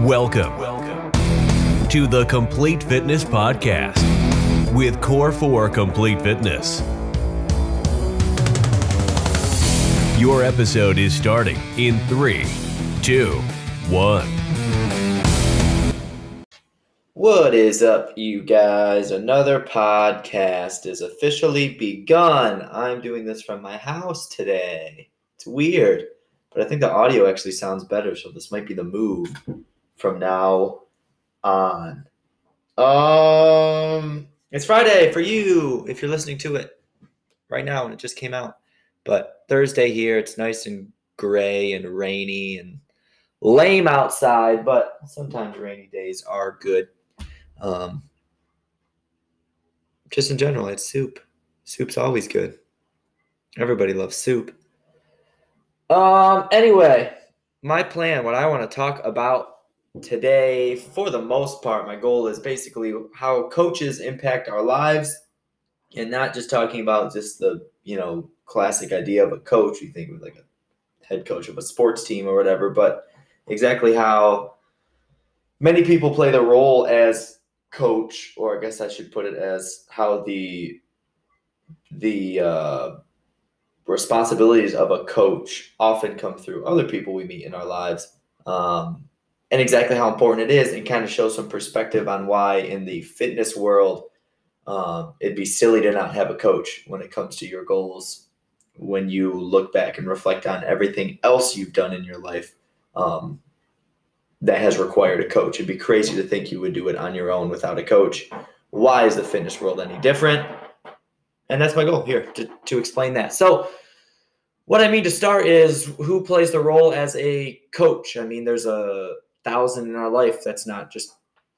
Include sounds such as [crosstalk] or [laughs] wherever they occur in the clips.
Welcome, welcome to the Complete Fitness Podcast with Core 4 Complete Fitness. Your episode is starting in three, two, one. What is up, you guys? Another podcast is officially begun. I'm doing this from my house today. It's weird, but I think the audio actually sounds better, so this might be the move from now on. Um, it's Friday for you if you're listening to it right now and it just came out. But Thursday here, it's nice and gray and rainy and lame outside, but sometimes rainy days are good. Um, just in general, it's soup. Soup's always good. Everybody loves soup. Um, anyway, my plan, what I want to talk about today, for the most part, my goal is basically how coaches impact our lives and not just talking about just the, you know, classic idea of a coach. You think of like a head coach of a sports team or whatever, but exactly how many people play the role as coach, or I guess I should put it as how the the uh, responsibilities of a coach often come through other people we meet in our lives, um, and exactly how important it is, and kind of show some perspective on why in the fitness world um, it'd be silly to not have a coach when it comes to your goals. When you look back and reflect on everything else you've done in your life, um, that has required a coach. It'd be crazy to think you would do it on your own without a coach. Why is the fitness world any different? And that's my goal here to, to explain that. So, what I mean to start is who plays the role as a coach? I mean, there's a thousand in our life that's not just,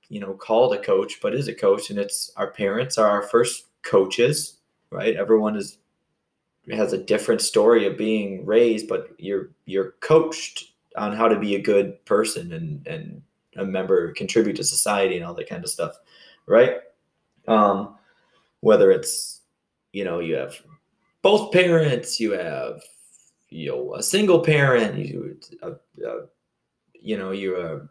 you know, called a coach, but is a coach. And it's our parents are our first coaches, right? Everyone is has a different story of being raised, but you're you're coached on how to be a good person and and a member contribute to society and all that kind of stuff right um whether it's you know you have both parents you have you know a single parent you uh, uh, you know your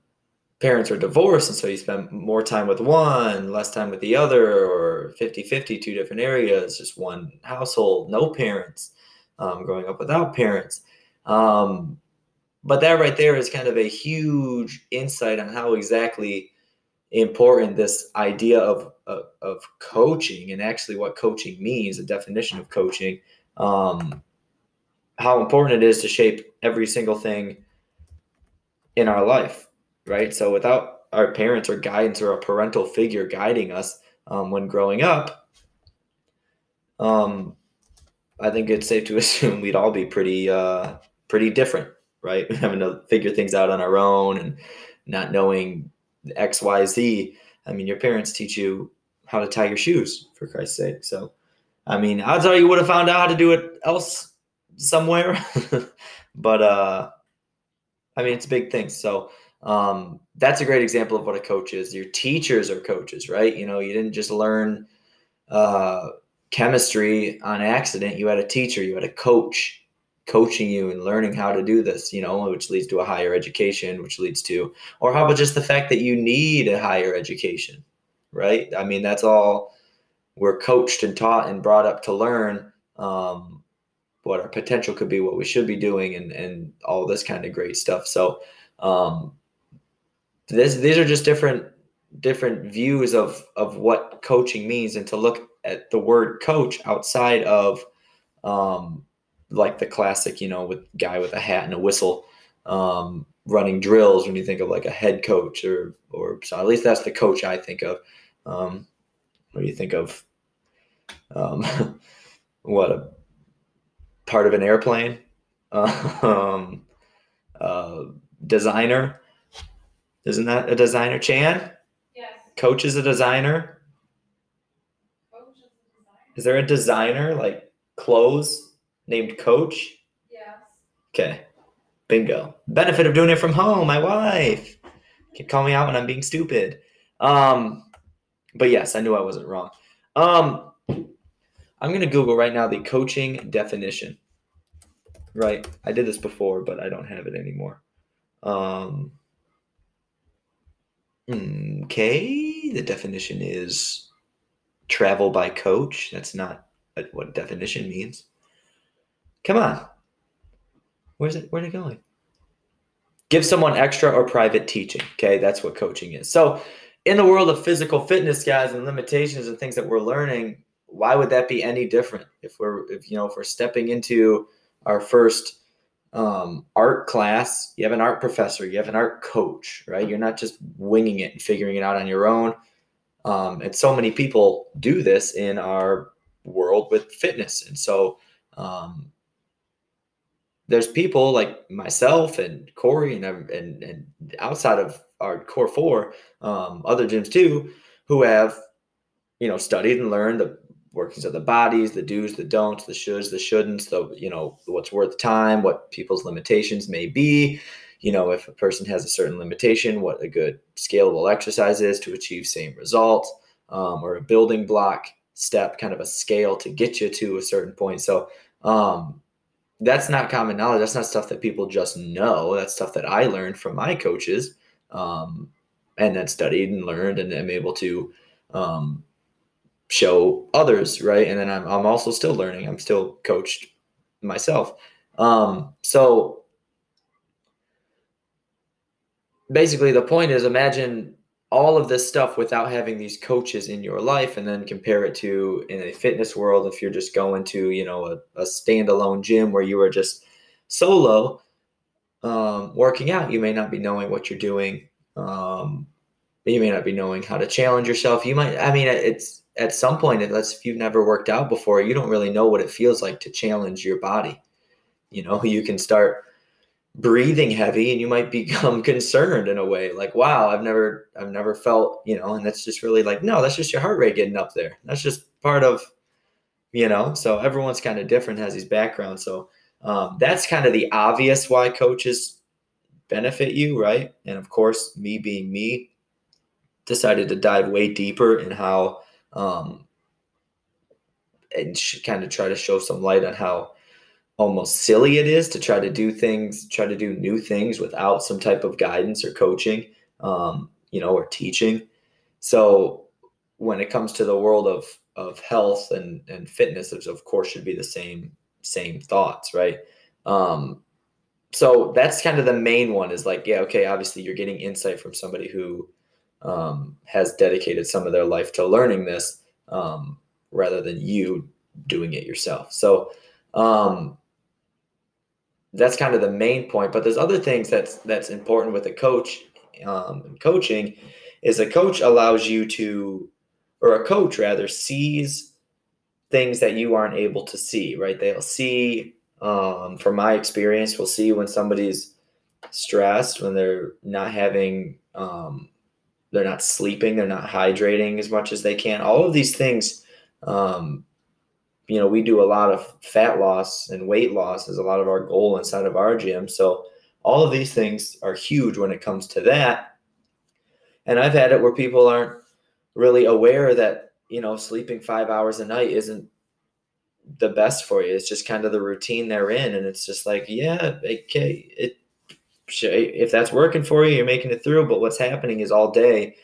parents are divorced and so you spend more time with one less time with the other or 50 50 two different areas just one household no parents um, growing up without parents. Um, but that right there is kind of a huge insight on how exactly important this idea of, of, of coaching and actually what coaching means, the definition of coaching, um, how important it is to shape every single thing in our life, right? So without our parents or guidance or a parental figure guiding us um, when growing up, um, I think it's safe to [laughs] assume we'd all be pretty uh, pretty different right? [laughs] Having to figure things out on our own and not knowing X, Y, Z. I mean, your parents teach you how to tie your shoes, for Christ's sake. So, I mean, odds are you would have found out how to do it else somewhere. [laughs] but, uh, I mean, it's big things. So, um, that's a great example of what a coach is. Your teachers are coaches, right? You know, you didn't just learn uh, chemistry on accident. You had a teacher, you had a coach coaching you and learning how to do this, you know, which leads to a higher education, which leads to, or how about just the fact that you need a higher education, right? I mean, that's all we're coached and taught and brought up to learn um, what our potential could be, what we should be doing, and and all this kind of great stuff. So, um, this these are just different different views of of what coaching means, and to look at the word coach outside of um, like the classic, you know, with guy with a hat and a whistle, um, running drills when you think of like a head coach or or so at least that's the coach I think of. Um, what do you think of? Um, [laughs] what a part of an airplane, um, uh, designer. Isn't that a designer, Chan? Yes. Coach is a designer. Coach is a designer. Is there a designer like clothes? named Coach? Yes. Okay. Bingo. Benefit of doing it from home, my wife. Can call me out when I'm being stupid. Um, but yes, I knew I wasn't wrong. Um, I'm gonna Google right now the coaching definition. Right, I did this before, but I don't have it anymore. Um, Okay, the definition is travel by coach. That's not what definition means. Come on. Where's it? Where's it going? Give someone extra or private teaching. Okay, that's what coaching is. So, in the world of physical fitness, guys, and limitations and things that we're learning, why would that be any different? If we're, if you know, if we're stepping into our first um, art class, you have an art professor, you have an art coach, right? You're not just winging it and figuring it out on your own. Um, and so many people do this in our world with fitness. And so um, there's people like myself and Corey and, and, and outside of our core four, um, other gyms too, who have, you know, studied and learned the workings of the bodies, the do's, the don'ts, the shoulds, the shouldn'ts, the you know what's worth time, what people's limitations may be. You know, if a person has a certain limitation, what a good scalable exercise is to achieve same results, um, or a building block step, kind of a scale to get you to a certain point. So um, that's not common knowledge. That's not stuff that people just know. That's stuff that I learned from my coaches, um, and then studied and learned, and am able to um, show others, right? And then I'm, I'm also still learning. I'm still coached myself. Um, so basically, the point is imagine all of this stuff without having these coaches in your life and then compare it to in a fitness world if you're just going to you know a, a standalone gym where you are just solo um, working out you may not be knowing what you're doing um, you may not be knowing how to challenge yourself you might i mean it's at some point, unless if you've never worked out before, you don't really know what it feels like to challenge your body. You know, you can start breathing heavy and you might [laughs] become concerned in a way like wow i've never i've never felt you know and that's just really like no that's just your heart rate getting up there that's just part of you know so everyone's kind of different has these backgrounds so um, that's kind of the obvious why coaches benefit you right and of course me being me decided to dive way deeper in how um, and kind of try to show some light on how almost silly it is to try to do things, try to do new things without some type of guidance or coaching, um, you know, or teaching. So when it comes to the world of of health and and fitness, of course should be the same same thoughts, right? Um, so that's kind of the main one is like, yeah, okay, obviously you're getting insight from somebody who um, has dedicated some of their life to learning this um, rather than you doing it yourself. So um, that's kind of the main point. But there's other things that's that's important with a coach um, coaching is a coach allows you to, or a coach rather, sees things that you aren't able to see. Right? They'll see. Um, from my experience, we'll see when somebody's stressed, when they're not having um, they're not sleeping, they're not hydrating as much as they can. All of these things, um, you know, we do a lot of fat loss and weight loss is a lot of our goal inside of our gym. So all of these things are huge when it comes to that. And I've had it where people aren't really aware that, you know, sleeping five hours a night isn't the best for you. It's just kind of the routine they're in. And it's just like, yeah, okay, it if that's working for you, you're making it through. But what's happening is all day,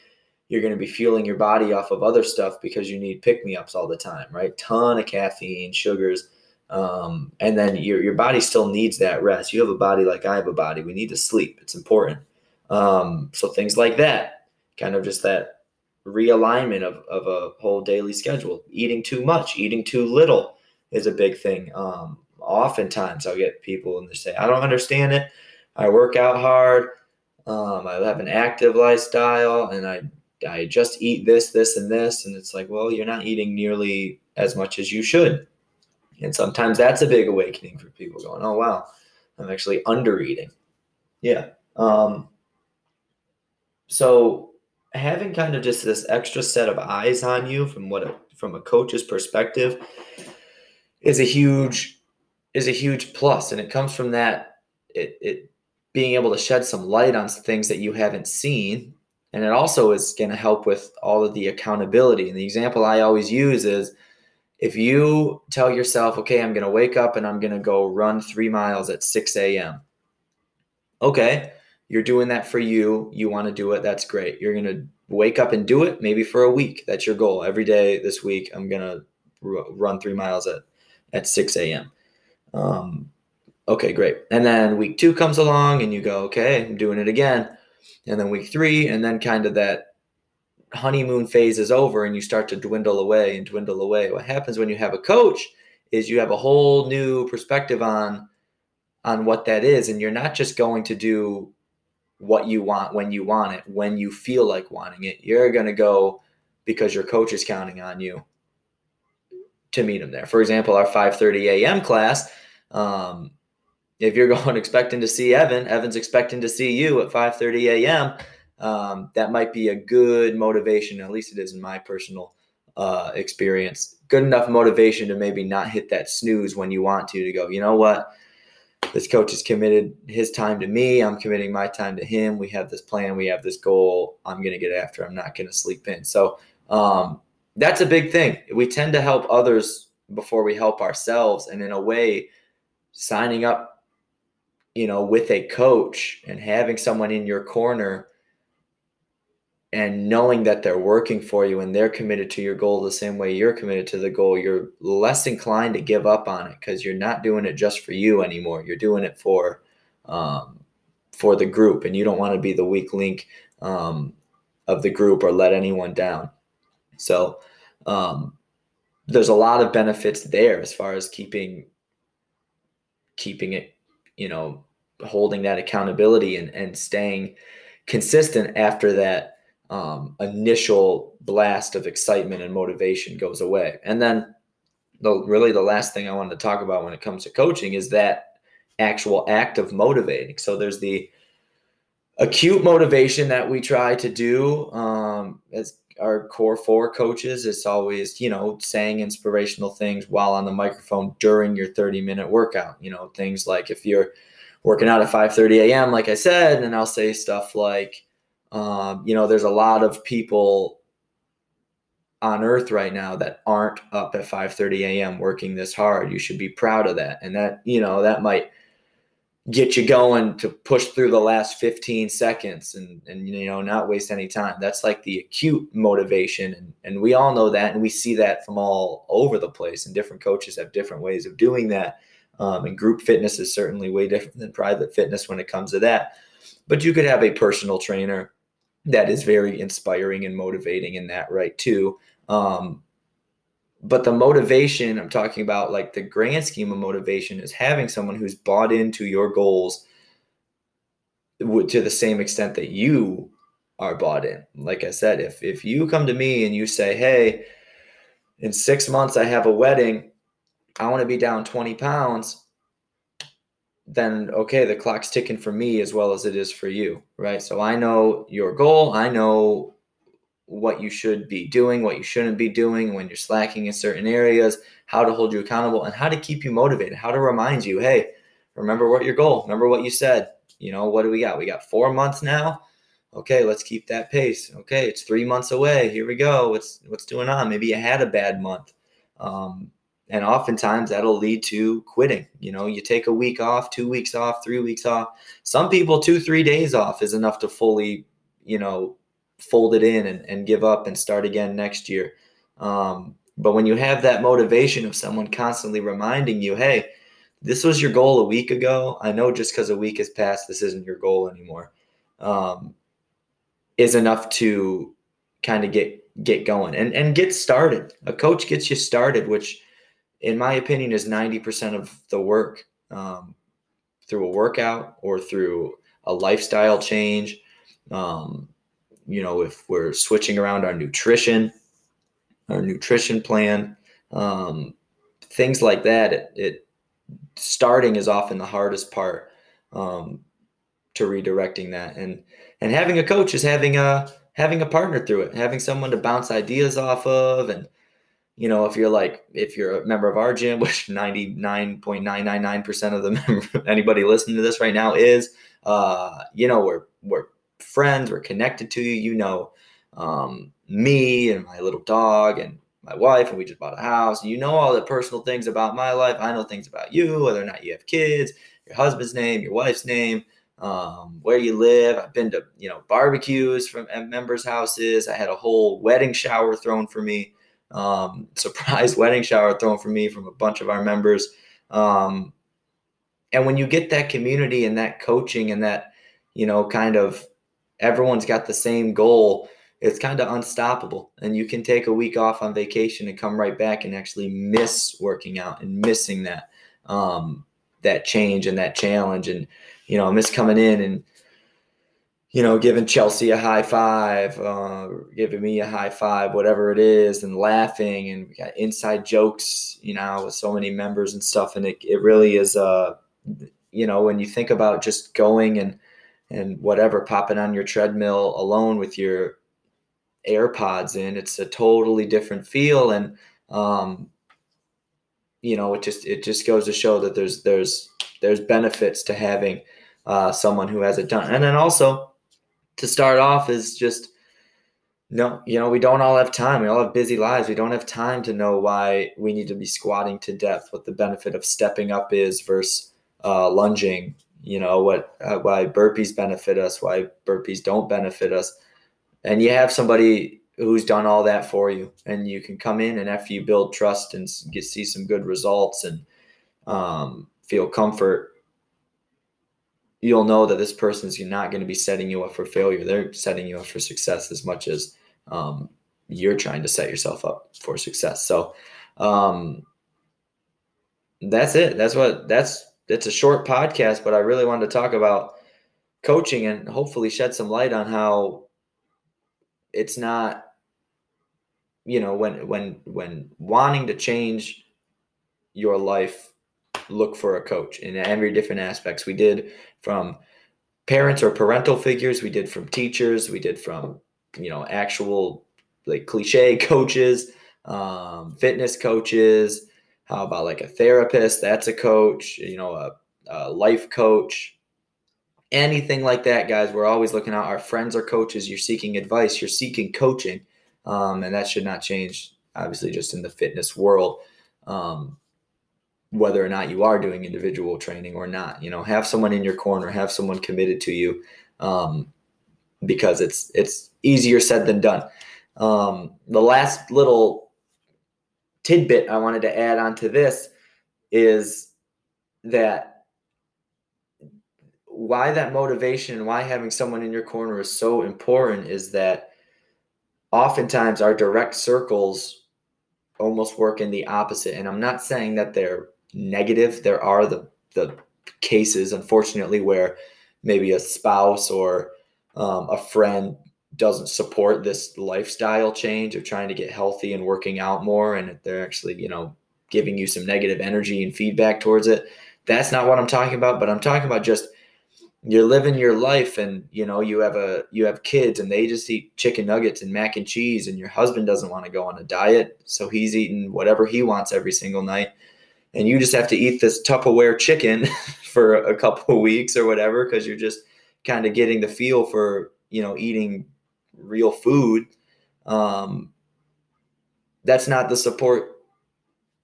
you're going to be fueling your body off of other stuff because you need pick me ups all the time, right? Ton of caffeine, sugars. Um, and then your, your body still needs that rest. You have a body like I have a body. We need to sleep, it's important. Um, so things like that, kind of just that realignment of, of a whole daily schedule. Eating too much, eating too little is a big thing. Um, oftentimes I'll get people and they say, I don't understand it. I work out hard. Um, I have an active lifestyle, and I I just eat this, this, and this, and it's like, well, you're not eating nearly as much as you should, and sometimes that's a big awakening for people going, oh wow, I'm actually under eating. Yeah. Um, so having kind of just this extra set of eyes on you from what a, from a coach's perspective is a huge is a huge plus and it comes from that it, it being able to shed some light on things that you haven't seen. And it also is going to help with all of the accountability. And the example I always use is if you tell yourself, okay, I'm going to wake up and I'm going to go run three miles at 6 a.m. Okay, You're doing that for you. You want to do it. That's great. You're going to wake up and do it maybe for a week. That's your goal. Every day this week, I'm going to r- run three miles at, at 6 a.m. Um, okay, great. And then week two comes along and you go, okay, I'm doing it again. And then week three, and then kind of that honeymoon phase is over and you start to dwindle away and dwindle away. What happens when you have a coach is you have a whole new perspective on on what that is and you're not just going to do what you want when you want it, when you feel like wanting it. You're going to go because your coach is counting on you to meet him there. For example, our 5:30 a.m. class, um, if you're [laughs] going expecting to see Evan, Evan's expecting to see you at 5:30 a.m. Um, that might be a good motivation. At least it is in my personal uh, experience. Good enough motivation to maybe not hit that snooze when you want to. To go, you know what? This coach is committed his time to me. I'm committing my time to him. We have this plan. We have this goal. I'm going to get after. I'm not going to sleep in. So um, that's a big thing. We tend to help others before we help ourselves, and in a way, signing up, you know, with a coach and having someone in your corner and knowing that they're working for you and they're committed to your goal the same way you're committed to the goal, you're less inclined to give up on it because you're not doing it just for you anymore. You're doing it for um, for the group, and you don't want to be the weak link um, of the group or let anyone down. So um, there's a lot of benefits there as far as keeping keeping it, you know, holding that accountability and, and staying consistent after that um, initial blast of excitement and motivation goes away. And then the really the last thing I wanted to talk about when it comes to coaching is that actual act of motivating. So there's the acute motivation that we try to do um, as our core four coaches. It's always you know saying inspirational things while on the microphone during your 30 minute workout. You know things like if you're working out at 5:30 a.m. like I said, and I'll say stuff like um, you know, there's a lot of people on earth right now that aren't up at 5:30 a.m. working this hard. You should be proud of that. And that, you know, that might get you going to push through the last 15 seconds and and you know not waste any time. That's like the acute motivation and and we all know that and we see that from all over the place and different coaches have different ways of doing that um, and group fitness is certainly way different than private fitness when it comes to that. But you could have a personal trainer that is very inspiring and motivating in that right too. Um, but the motivation i'm talking about like the grand scheme of motivation is having someone who's bought into your goals to the same extent that you are bought in like i said if if you come to me and you say hey in six months i have a wedding i want to be down 20 pounds then okay, the clock's ticking for me as well as it is for you, right? So I know your goal, I know what you should be doing, what you shouldn't be doing when you're slacking in certain areas, how to hold you accountable, and how to keep you motivated, how to remind you, hey, remember what your goal, remember what you said. You know, what do we got? We got four months now. Okay, let's keep that pace. Okay, it's three months away. Here we go. What's what's going on? Maybe you had a bad month. Um, and oftentimes that'll lead to quitting you know you take a week off two weeks off three weeks off some people two three days off is enough to fully you know fold it in and, and give up and start again next year. Um, but when you have that motivation of someone constantly reminding you hey this was your goal a week ago. I know just because a week has passed this isn't your goal anymore. Um, is enough to kind of get get going and and get started. A coach gets you started which in my opinion, is 90% of the work um, through a workout or through a lifestyle change. Um, you know, if we're switching around our nutrition, our nutrition plan, um, things like that, it, it, starting is often the hardest part um, to redirecting that. And and having a coach is having a having a partner through it, having someone to bounce ideas off of and you know, if you're like, if you're a member of our gym, [laughs] which 99.999% of the [laughs] anybody listening to this right now is, uh, you know, we're, we're friends, we're connected to you, you know, um, me and my little dog and my wife, and we just bought a house. You know, all the personal things about my life. I know things about you, whether or not you have kids, your husband's name, your wife's name, um, where you live. I've been to you know barbecues from at members' houses. I had a whole wedding shower thrown for me, um, [laughs] surprise wedding shower thrown for me from a bunch of our members. Um, and when you get that community and that coaching and that you know kind of everyone's got the same goal it's kind of unstoppable. And you can take a week off on vacation and come right back and actually miss working out and missing that um, that change and that challenge. And you know miss coming in and you know giving chelsea a high five uh, giving me a high five whatever it is and laughing. And we got inside jokes you know with so many members and stuff. And it, it really is uh you know when you think about just going and and whatever popping on your treadmill alone with your AirPods in. It's a totally different feel, and um, you know, it just it just goes to show that there's there's there's benefits to having uh, someone who has it done, and then also to start off is just no, you know, we don't all have time. We all have busy lives. We don't have time to know why we need to be squatting to death. What the benefit of stepping up is versus uh, lunging. You know what? Uh, why burpees benefit us? Why burpees don't benefit us? and you have somebody who's done all that for you and you can come in and after you build trust and get see some good results and um, feel comfort you'll know that this person's not going to be setting you up for failure they're setting you up for success as much as um, you're trying to set yourself up for success so um, that's it that's what that's it's a short podcast but i really wanted to talk about coaching and hopefully shed some light on how it's not you know when when when wanting to change your life look for a coach in every different aspects. We did from parents or parental figures we did from teachers we did from you know actual like cliche [laughs] coaches um, fitness coaches how about like a therapist that's a coach you know a, a life coach anything like that, guys, we're always looking out. Our friends are coaches. You're seeking advice. You're seeking coaching, um, and that should not change. Obviously, just in the fitness world, um, whether or not you are doing individual training or not, you know, have someone in your corner, have someone committed to you, um, because it's it's easier said than done. Um, the last little tidbit I wanted to add on to this is that why that motivation and why having someone in your corner is so important is that oftentimes our direct circles almost work in the opposite. And i'm not saying that they're negative. There are the the cases unfortunately where maybe a spouse or um, a friend doesn't support this lifestyle change of trying to get healthy and working out more and they're actually you know giving you some negative energy and feedback towards it that's not what i'm talking about but i'm talking about just you're living your life and you know you have a you have kids and they just eat chicken nuggets and mac and cheese and your husband doesn't want to go on a diet so he's eating whatever he wants every single night and you just have to eat this tupperware chicken [laughs] for a couple of weeks or whatever because you're just kind of getting the feel for you know eating real food um, that's not the support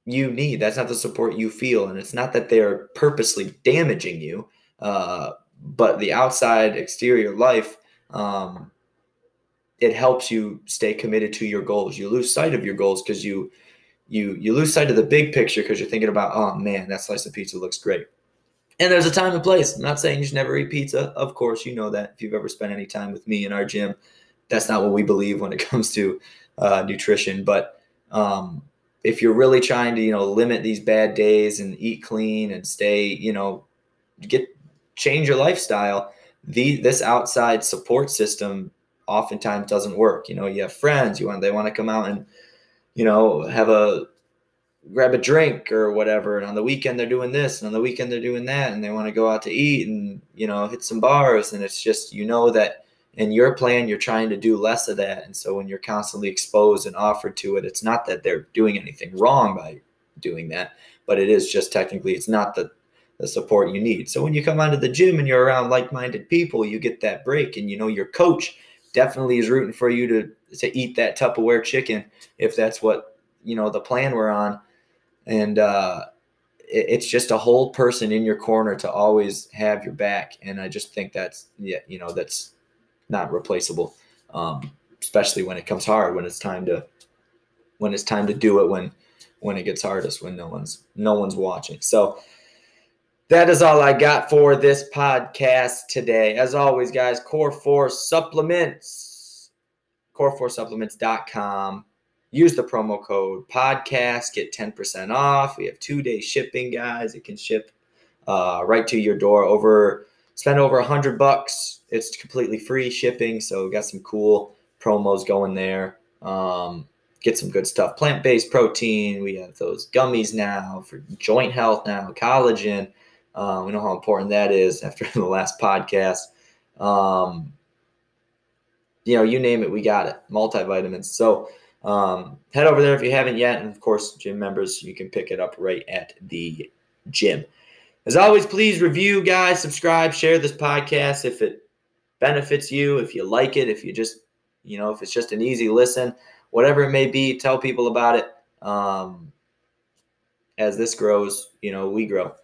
you need. That's not the support you feel. And it's not that they're purposely damaging you uh, but the outside exterior life um, it helps you stay committed to your goals. You lose sight of your goals because you you you lose sight of the big picture because you're thinking about oh man that slice of pizza looks great. And there's a time and place. I'm not saying you should never eat pizza. Of course you know that if you've ever spent any time with me in our gym that's not what we believe when it [laughs] comes to uh, nutrition but um, if you're really trying to you know limit these bad days and eat clean and stay you know get change your lifestyle, the this outside support system oftentimes doesn't work. You know, you have friends, you want they want to come out and you know have a grab a drink or whatever and on the weekend they're doing this and on the weekend they're doing that and they want to go out to eat and you know hit some bars and it's just you know that in your plan you're trying to do less of that. And so when you're constantly exposed and offered to it it's not that they're doing anything wrong by doing that but it is just technically it's not the the support you need. So when you come onto the gym and you're around like-minded people, you get that break, and you know your coach definitely is rooting for you to to eat that Tupperware chicken if that's what you know the plan we're on, and uh, it- it's just a whole person in your corner to always have your back, and I just think that's yeah, you know, that's not replaceable, um, especially when it comes hard, when it's time to when it's time to do it, when when it gets hardest, when no one's no one's watching. So that is all I got for this podcast today. As always, guys, Core 4 Supplements, core4supplements.com. Use the promo code podcast, get 10% off. We have two day shipping, guys. It can ship uh, right to your door over spend over a hundred bucks. It's completely free shipping, so we got some cool promos going there. Um, get some good stuff. Plant based protein. We have those gummies now for joint health now, collagen. Uh, we know how important that is [laughs] after the last podcast. Um, you know, you name it, we got it. Multivitamins. So um, head over there if you haven't yet. And of course, gym members, you can pick it up right at the gym. As always, please review, guys, subscribe, share this podcast if it benefits you, if you like it, if you just, you know, if it's just an easy listen, whatever it may be, tell people about it. Um, as this grows, you know, we grow.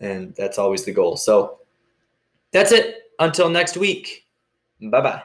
And that's always the goal. So that's it. Until next week. Bye bye.